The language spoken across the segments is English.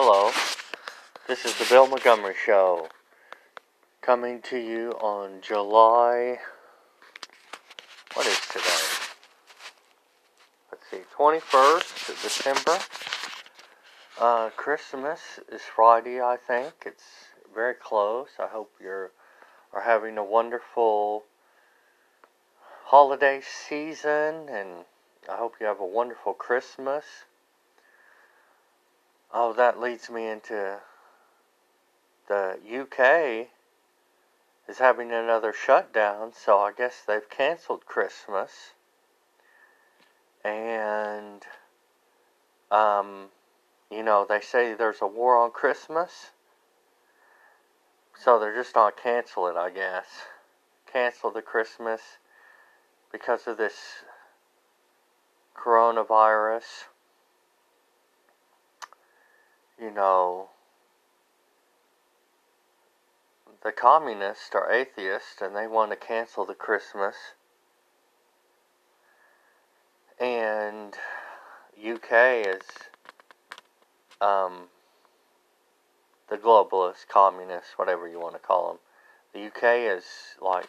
Hello, this is the Bill Montgomery Show, coming to you on July. What is today? Let's see, 21st of December. Uh, Christmas is Friday, I think. It's very close. I hope you're are having a wonderful holiday season, and I hope you have a wonderful Christmas. Oh, that leads me into the UK is having another shutdown, so I guess they've canceled Christmas. And, um, you know, they say there's a war on Christmas. So they're just gonna cancel it, I guess. Cancel the Christmas because of this coronavirus you know, the communists are atheists and they want to cancel the Christmas. And UK is um, the globalist, communists, whatever you want to call them. The UK is like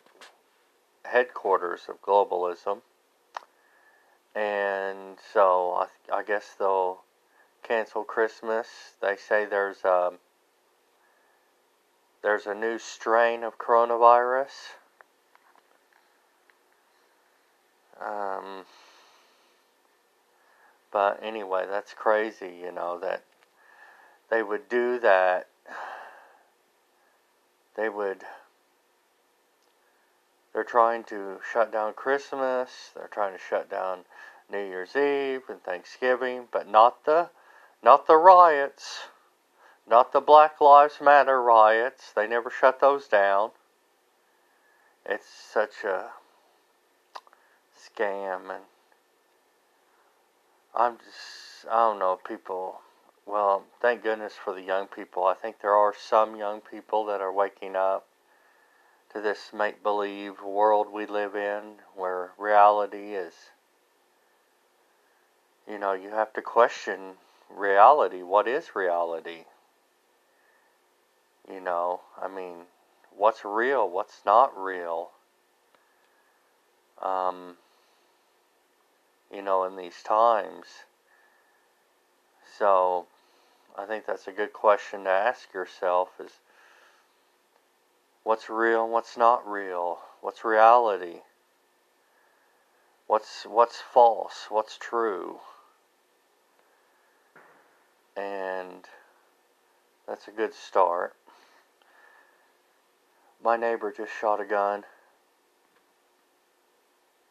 headquarters of globalism. And so I, I guess they'll cancel Christmas. They say there's a, um, there's a new strain of coronavirus. Um, but anyway, that's crazy, you know, that they would do that. They would. They're trying to shut down Christmas. They're trying to shut down New Year's Eve and Thanksgiving, but not the not the riots, not the Black Lives Matter riots. They never shut those down. It's such a scam and I'm just I don't know people well, thank goodness for the young people. I think there are some young people that are waking up to this make believe world we live in where reality is you know, you have to question reality. What is reality? You know, I mean, what's real? What's not real? Um, you know, in these times. So, I think that's a good question to ask yourself is what's real and what's not real? What's reality? What's what's false? What's true? And that's a good start. My neighbor just shot a gun.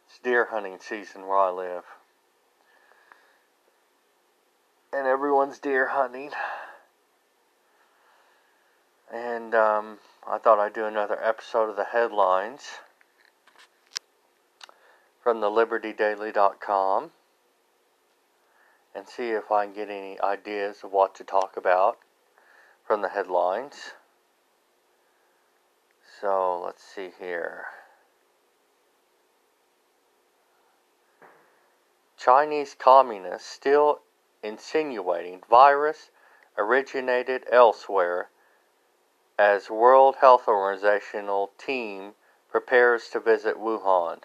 It's deer hunting season where I live. And everyone's deer hunting. And um, I thought I'd do another episode of the headlines from the libertydaily.com and see if I can get any ideas of what to talk about from the headlines. So let's see here. Chinese communists still insinuating virus originated elsewhere as World Health Organizational team prepares to visit Wuhan.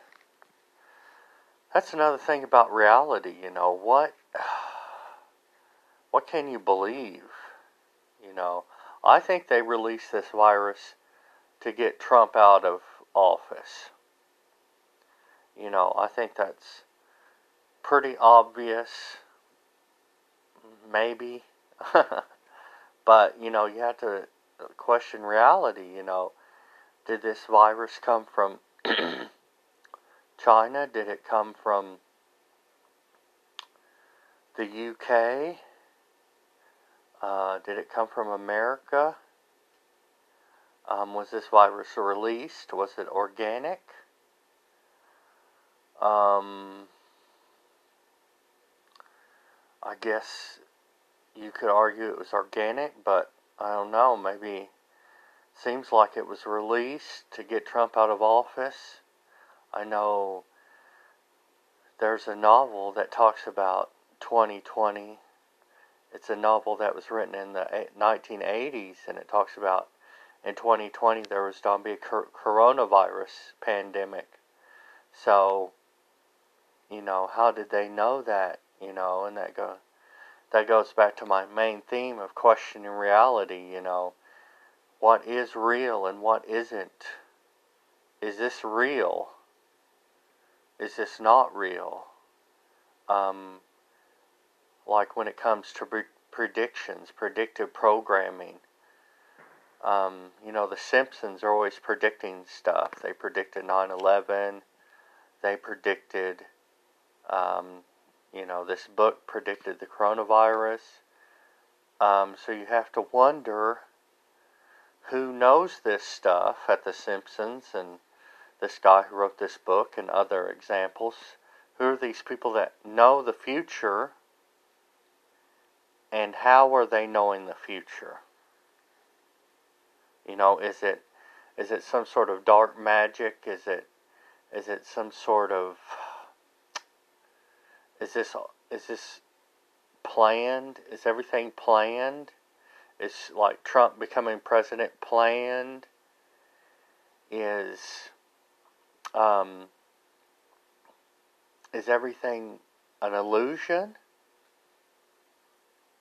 That's another thing about reality, you know, what what can you believe? You know, I think they released this virus to get Trump out of office. You know, I think that's pretty obvious. Maybe. but, you know, you have to question reality. You know, did this virus come from China? Did it come from the UK? Uh, did it come from America? Um, was this virus released? Was it organic? Um, I guess you could argue it was organic, but I don't know. Maybe seems like it was released to get Trump out of office. I know there's a novel that talks about 2020 it's a novel that was written in the 1980s, and it talks about in 2020 there was going to be a coronavirus pandemic. So, you know, how did they know that? You know, and that go that goes back to my main theme of questioning reality. You know, what is real and what isn't? Is this real? Is this not real? Um, like when it comes to pre- predictions, predictive programming. Um, you know, the Simpsons are always predicting stuff. They predicted 9 11. They predicted, um, you know, this book predicted the coronavirus. Um, so you have to wonder who knows this stuff at The Simpsons and this guy who wrote this book and other examples. Who are these people that know the future and how are they knowing the future? You know, is it is it some sort of dark magic? Is it is it some sort of is this is this planned? Is everything planned? Is like Trump becoming president planned? Is um, is everything an illusion?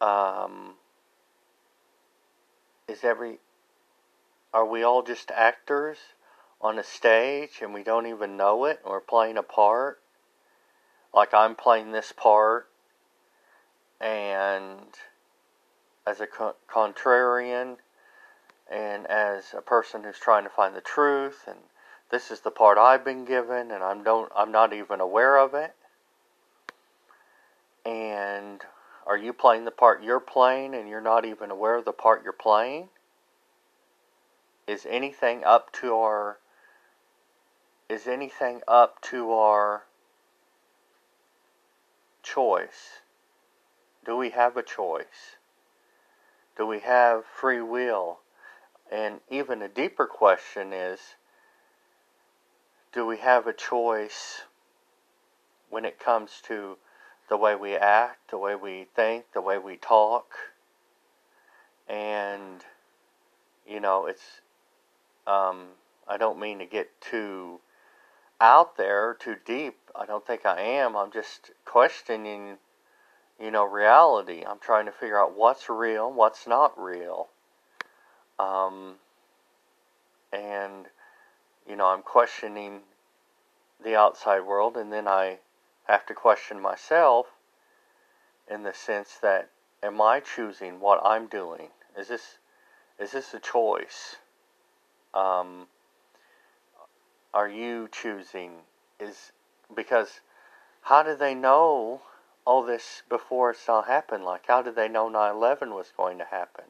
Um, is every are we all just actors on a stage and we don't even know it or playing a part? Like i'm playing this part and as a contrarian and as a person who's trying to find the truth and this is the part I've been given and I'm don't I'm not even aware of it. And are you playing the part you're playing and you're not even aware of the part you're playing? Is anything up to our is anything up to our choice? Do we have a choice? Do we have free will? And even a deeper question is do we have a choice when it comes to the way we act, the way we think, the way we talk. And, you know, it's, um, I don't mean to get too out there, too deep. I don't think I am. I'm just questioning, you know, reality. I'm trying to figure out what's real, what's not real. Um, and, you know, I'm questioning the outside world, and then I have to question myself in the sense that am I choosing what I'm doing? Is this is this a choice? Um, are you choosing? Is because how did they know all this before it's all happened? Like how did they know 9/11 was going to happen?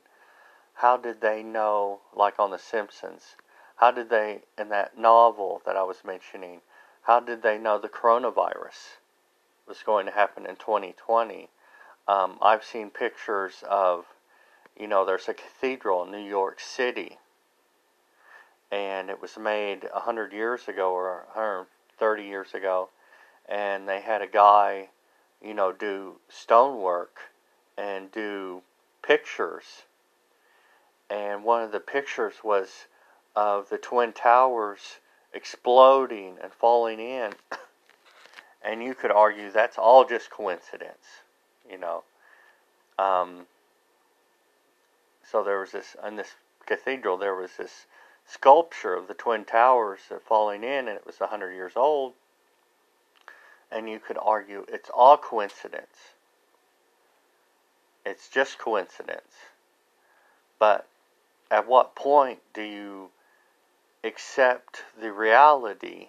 How did they know, like on The Simpsons? How did they in that novel that I was mentioning? How did they know the coronavirus? Was going to happen in 2020. Um, I've seen pictures of, you know, there's a cathedral in New York City, and it was made 100 years ago or 130 years ago, and they had a guy, you know, do stonework and do pictures. And one of the pictures was of the Twin Towers exploding and falling in. and you could argue that's all just coincidence, you know. Um, so there was this in this cathedral there was this sculpture of the twin towers falling in, and it was hundred years old. And you could argue it's all coincidence. It's just coincidence. But at what point do you accept the reality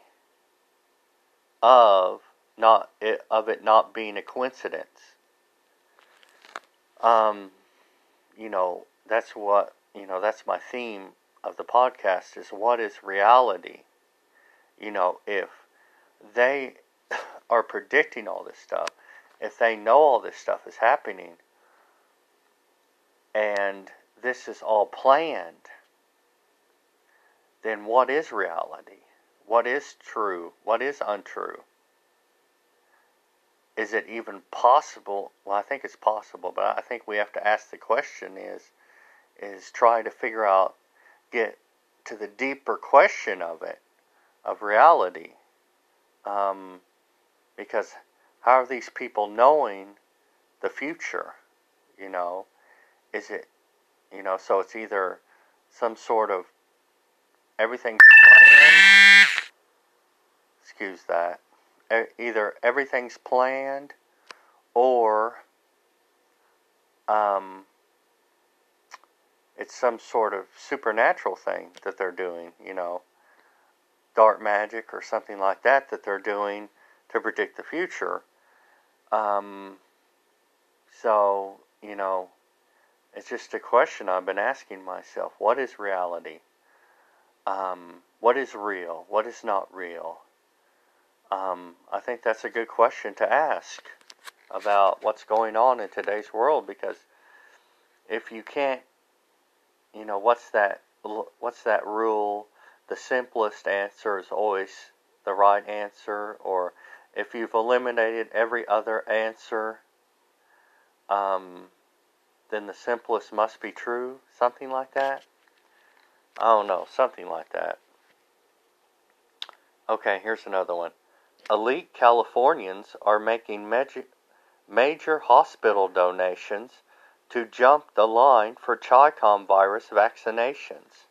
of not it, of it not being a coincidence. Um, you know, that's what you know. That's my theme of the podcast is what is reality. You know, if they are predicting all this stuff, if they know all this stuff is happening, and this is all planned, then what is reality? What is true? What is untrue? Is it even possible? Well, I think it's possible, but I think we have to ask the question: is is try to figure out, get to the deeper question of it, of reality, um, because how are these people knowing the future? You know, is it, you know, so it's either some sort of everything. Excuse that. Either everything's planned or um, it's some sort of supernatural thing that they're doing, you know, dark magic or something like that that they're doing to predict the future. Um, so, you know, it's just a question I've been asking myself. What is reality? Um, what is real? What is not real? Um, I think that's a good question to ask about what's going on in today's world because if you can't, you know, what's that? What's that rule? The simplest answer is always the right answer, or if you've eliminated every other answer, um, then the simplest must be true. Something like that. I don't know, something like that. Okay, here's another one. Elite Californians are making major, major hospital donations to jump the line for Chicom virus vaccinations.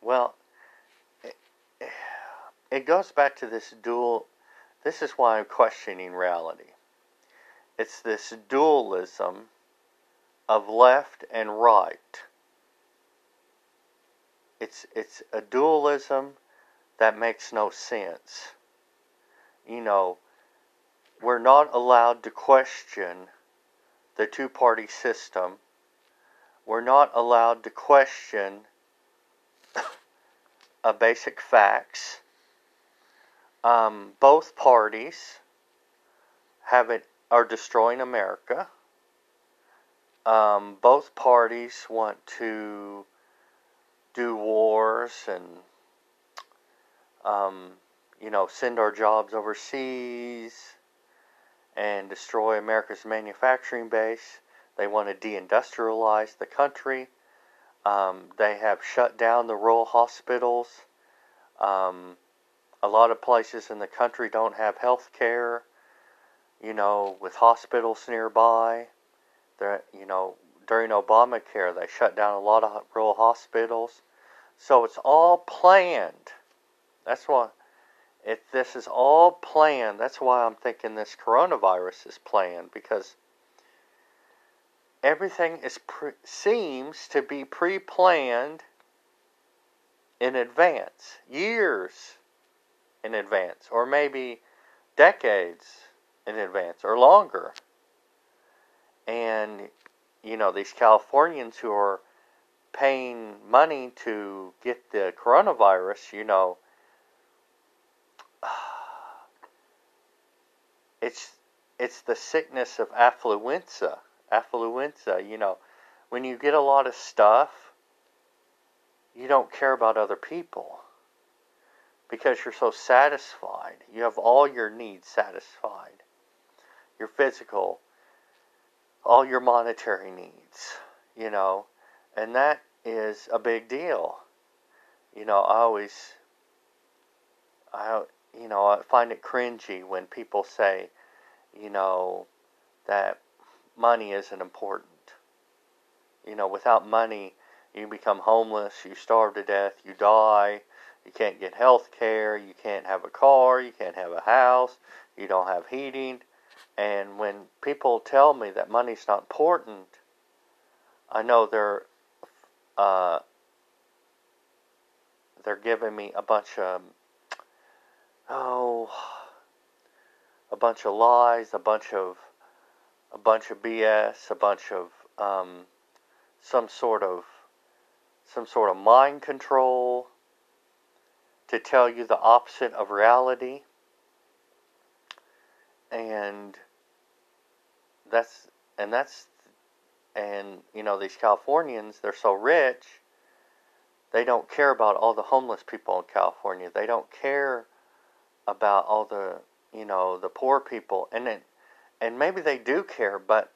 Well, it, it goes back to this dual. This is why I'm questioning reality. It's this dualism of left and right. It's it's a dualism that makes no sense. You know, we're not allowed to question the two party system. We're not allowed to question a basic facts. Um, both parties have it are destroying America. Um, both parties want to do wars and, um, you know, send our jobs overseas and destroy America's manufacturing base. They want to deindustrialize the country. Um, they have shut down the rural hospitals. Um, a lot of places in the country don't have health care you know, with hospitals nearby. There, you know, during Obamacare, they shut down a lot of rural hospitals. So it's all planned. That's why, if this is all planned, that's why I'm thinking this coronavirus is planned because everything is pre- seems to be pre-planned in advance, years in advance, or maybe decades in advance or longer. And, you know, these Californians who are paying money to get the coronavirus, you know, it's it's the sickness of affluenza. Affluenza, you know, when you get a lot of stuff, you don't care about other people because you're so satisfied. You have all your needs satisfied your physical, all your monetary needs, you know, and that is a big deal. You know, I always, I, you know, I find it cringy when people say, you know, that money isn't important. You know, without money, you become homeless, you starve to death, you die, you can't get health care, you can't have a car, you can't have a house, you don't have heating, and when people tell me that money's not important, I know they're uh, they're giving me a bunch of oh a bunch of lies, a bunch of a bunch of BS, a bunch of um, some sort of some sort of mind control to tell you the opposite of reality. And that's and that's and you know these Californians they're so rich They don't care about all the homeless people in California. They don't care about all the, you know, the poor people. And it, and maybe they do care, but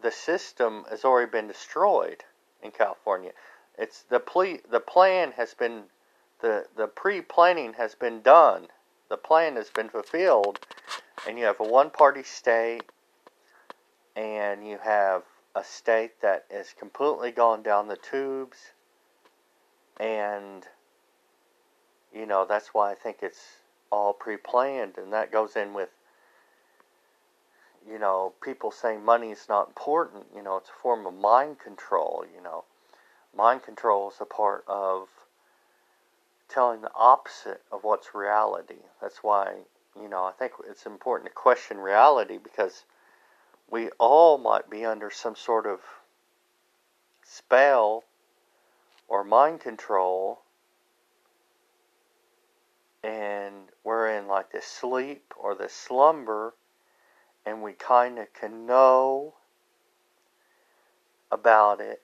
the system has already been destroyed in California. It's the ple- the plan has been the the pre-planning has been done. The plan has been fulfilled and you have a one-party state and you have a state that is completely gone down the tubes and you know that's why I think it's all pre-planned and that goes in with you know, people saying money is not important, you know, it's a form of mind control, you know. Mind control is a part of telling the opposite of what's reality. That's why, you know, I think it's important to question reality because we all might be under some sort of spell or mind control and we're in like this sleep or this slumber and we kind of can know about it,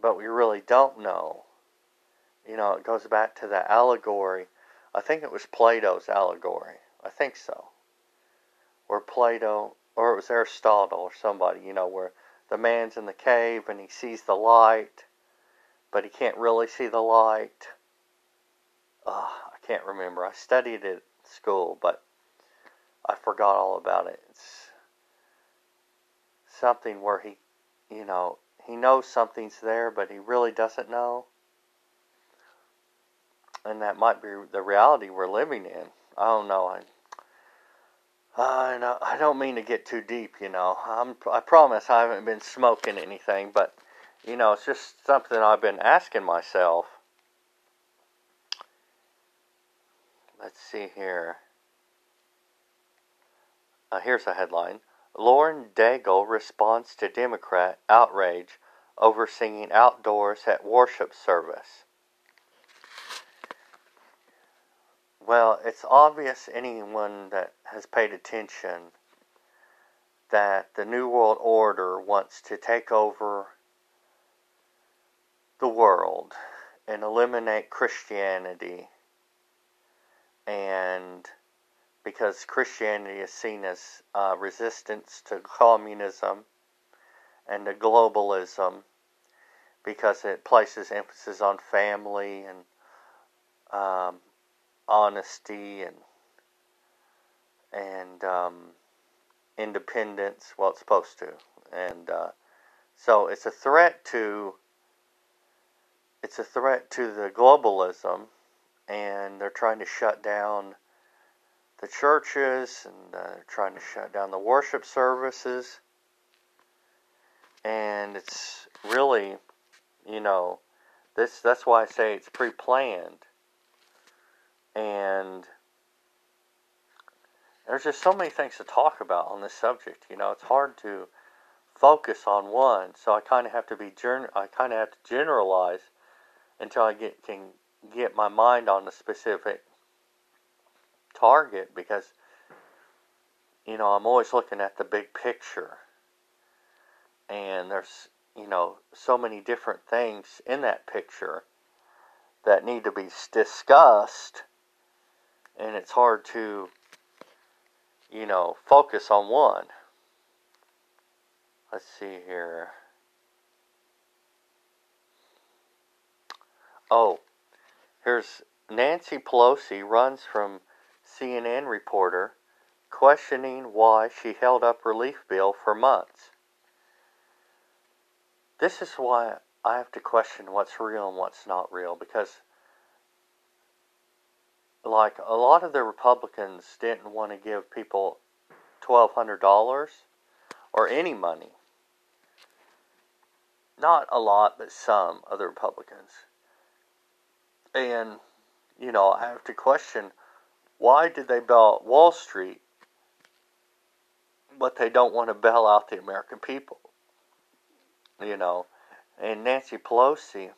but we really don't know. You know, it goes back to the allegory. I think it was Plato's allegory. I think so. Or Plato, or it was Aristotle or somebody, you know, where the man's in the cave and he sees the light, but he can't really see the light. Oh, I can't remember. I studied it at school, but I forgot all about it. It's something where he, you know, he knows something's there, but he really doesn't know. And that might be the reality we're living in. I don't know. I, I. I don't mean to get too deep, you know. I'm. I promise I haven't been smoking anything, but you know, it's just something I've been asking myself. Let's see here. Uh, here's a headline. Lauren Daigle responds to Democrat outrage over singing outdoors at worship service. Well, it's obvious anyone that has paid attention that the New World Order wants to take over the world and eliminate Christianity. And because Christianity is seen as uh, resistance to communism and to globalism because it places emphasis on family and um, honesty and and um, independence. Well, it's supposed to, and uh, so it's a threat to it's a threat to the globalism, and they're trying to shut down the churches and uh, trying to shut down the worship services. And it's really, you know, this that's why I say it's pre-planned. And there's just so many things to talk about on this subject. You know, it's hard to focus on one, so I kind of have to be I kind of have to generalize until I get can get my mind on the specific target because you know I'm always looking at the big picture and there's you know so many different things in that picture that need to be discussed and it's hard to you know focus on one let's see here oh here's Nancy Pelosi runs from CNN reporter questioning why she held up relief bill for months. This is why I have to question what's real and what's not real because like a lot of the Republicans didn't want to give people $1200 or any money. Not a lot, but some of the Republicans. And you know, I have to question why did they bail out Wall Street, but they don't want to bail out the American people? You know, and Nancy Pelosi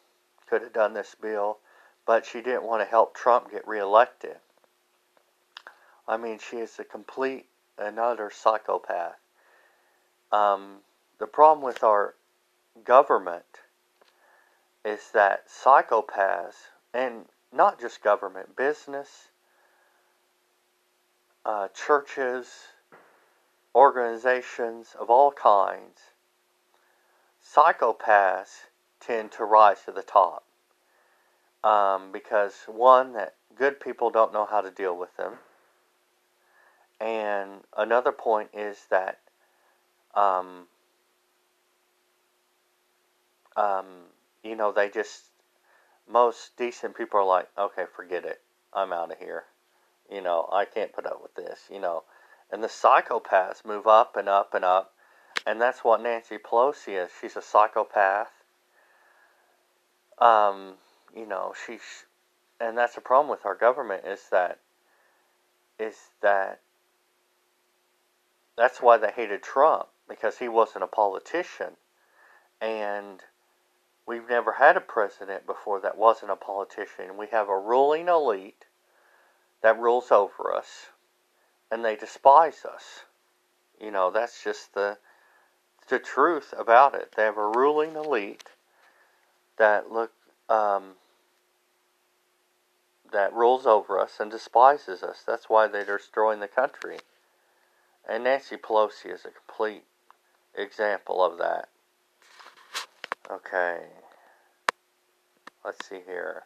could have done this bill, but she didn't want to help Trump get reelected. I mean, she is a complete and utter psychopath. Um, the problem with our government is that psychopaths, and not just government, business, uh, churches, organizations of all kinds, psychopaths tend to rise to the top. Um, because one, that good people don't know how to deal with them. And another point is that um, um, you know, they just, most decent people are like, okay, forget it. I'm out of here. You know, I can't put up with this, you know. And the psychopaths move up and up and up. And that's what Nancy Pelosi is. She's a psychopath. Um, you know, she's, and that's the problem with our government is that, is that, that's why they hated Trump because he wasn't a politician. And we've never had a president before that wasn't a politician. We have a ruling elite that rules over us, and they despise us. You know, that's just the the truth about it. They have a ruling elite that look um, that rules over us and despises us. That's why they're destroying the country. And Nancy Pelosi is a complete example of that. Okay. Let's see here.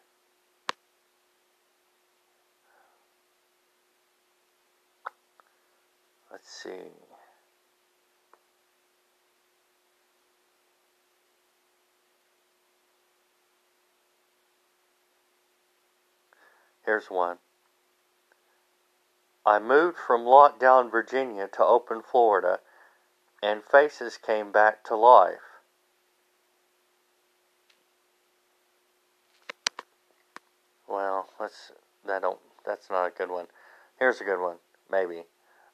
Let's see. Here's one. I moved from lockdown Virginia to open Florida, and faces came back to life. Well, let's that don't that's not a good one. Here's a good one, maybe.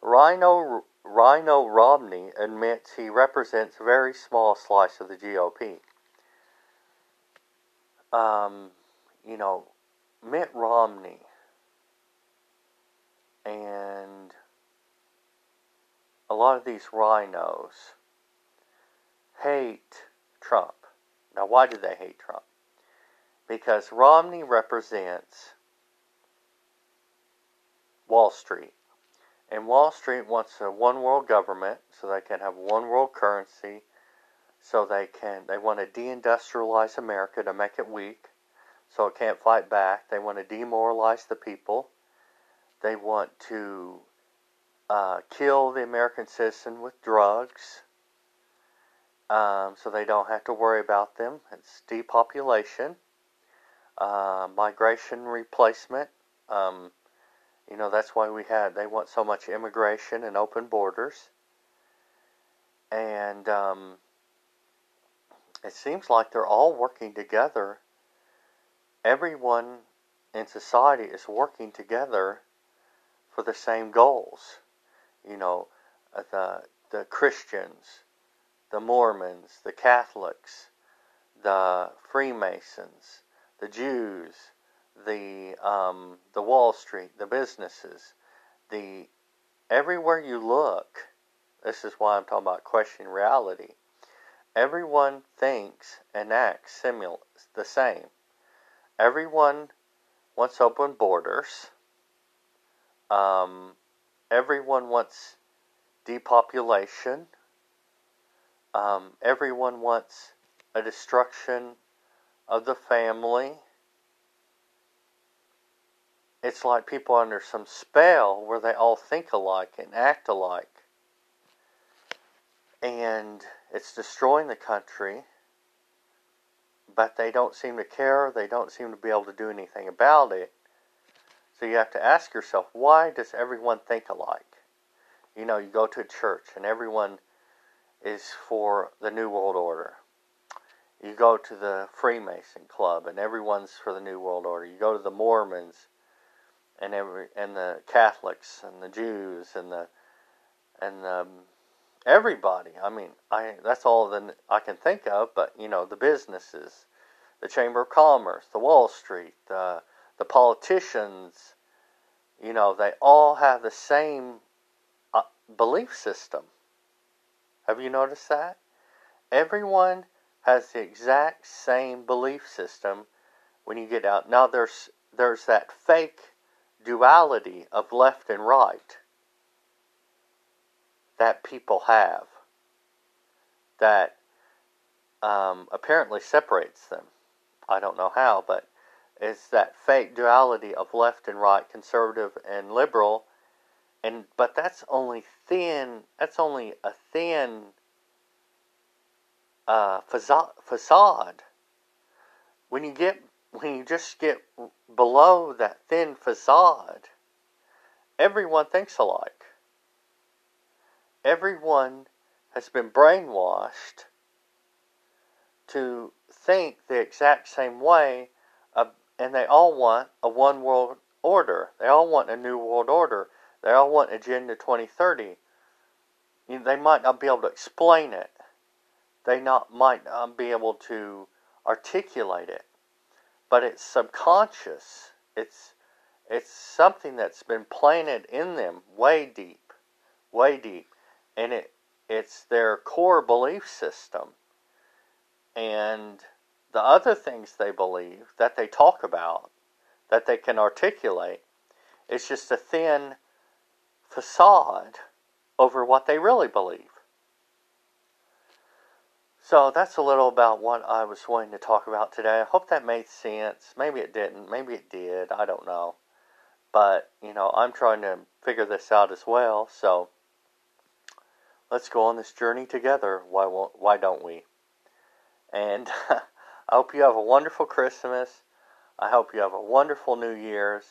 RINO RINO Romney admits he represents a very small slice of the GOP. Um, you know, Mitt Romney and a lot of these RINOs hate Trump. Now, why do they hate Trump? because Romney represents Wall Street. And Wall Street wants a one world government so they can have one world currency, so they can they want to deindustrialize America to make it weak so it can't fight back. They want to demoralize the people. They want to uh, kill the American citizen with drugs um, so they don't have to worry about them. It's depopulation uh, migration replacement. Um, you know, that's why we had, they want so much immigration and open borders. And um, it seems like they're all working together. Everyone in society is working together for the same goals. You know, uh, the, the Christians, the Mormons, the Catholics, the Freemasons, the Jews, the um, the Wall Street, the businesses, the everywhere you look. This is why I'm talking about questioning reality. Everyone thinks and acts similar, the same. Everyone wants open borders. Um, everyone wants depopulation. Um, everyone wants a destruction of the family. It's like people under some spell where they all think alike and act alike. And it's destroying the country, but they don't seem to care. They don't seem to be able to do anything about it. So you have to ask yourself, why does everyone think alike? You know, you go to a church and everyone is for the New World Order. You go to the Freemason Club, and everyone's for the New World Order. You go to the Mormons, and every and the Catholics and the Jews and the and the, everybody. I mean, I that's all that I can think of. But you know, the businesses, the Chamber of Commerce, the Wall Street, the the politicians. You know, they all have the same uh, belief system. Have you noticed that? Everyone has the exact same belief system when you get out. Now there's there's that fake duality of left and right that people have that um, apparently separates them. I don't know how, but it's that fake duality of left and right, conservative and liberal, and but that's only thin. That's only a thin uh, facade. When you get when you just get below that thin facade, everyone thinks alike. Everyone has been brainwashed to think the exact same way, uh, and they all want a one world order. They all want a new world order. They all want Agenda 2030. You know, they might not be able to explain it. They not might not be able to articulate it, but it's subconscious. It's it's something that's been planted in them way deep, way deep, and it it's their core belief system. And the other things they believe that they talk about, that they can articulate, is just a thin facade over what they really believe. So that's a little about what I was wanting to talk about today. I hope that made sense. Maybe it didn't. Maybe it did. I don't know. But, you know, I'm trying to figure this out as well. So let's go on this journey together. Why won't, why don't we? And I hope you have a wonderful Christmas. I hope you have a wonderful New Year's.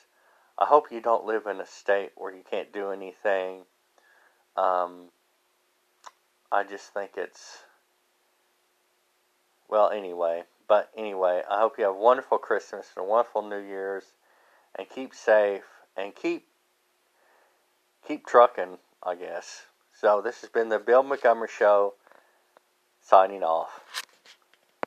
I hope you don't live in a state where you can't do anything. Um, I just think it's well, anyway. But anyway, I hope you have a wonderful Christmas and a wonderful New Year's, and keep safe and keep keep trucking, I guess. So this has been the Bill Montgomery Show, signing off.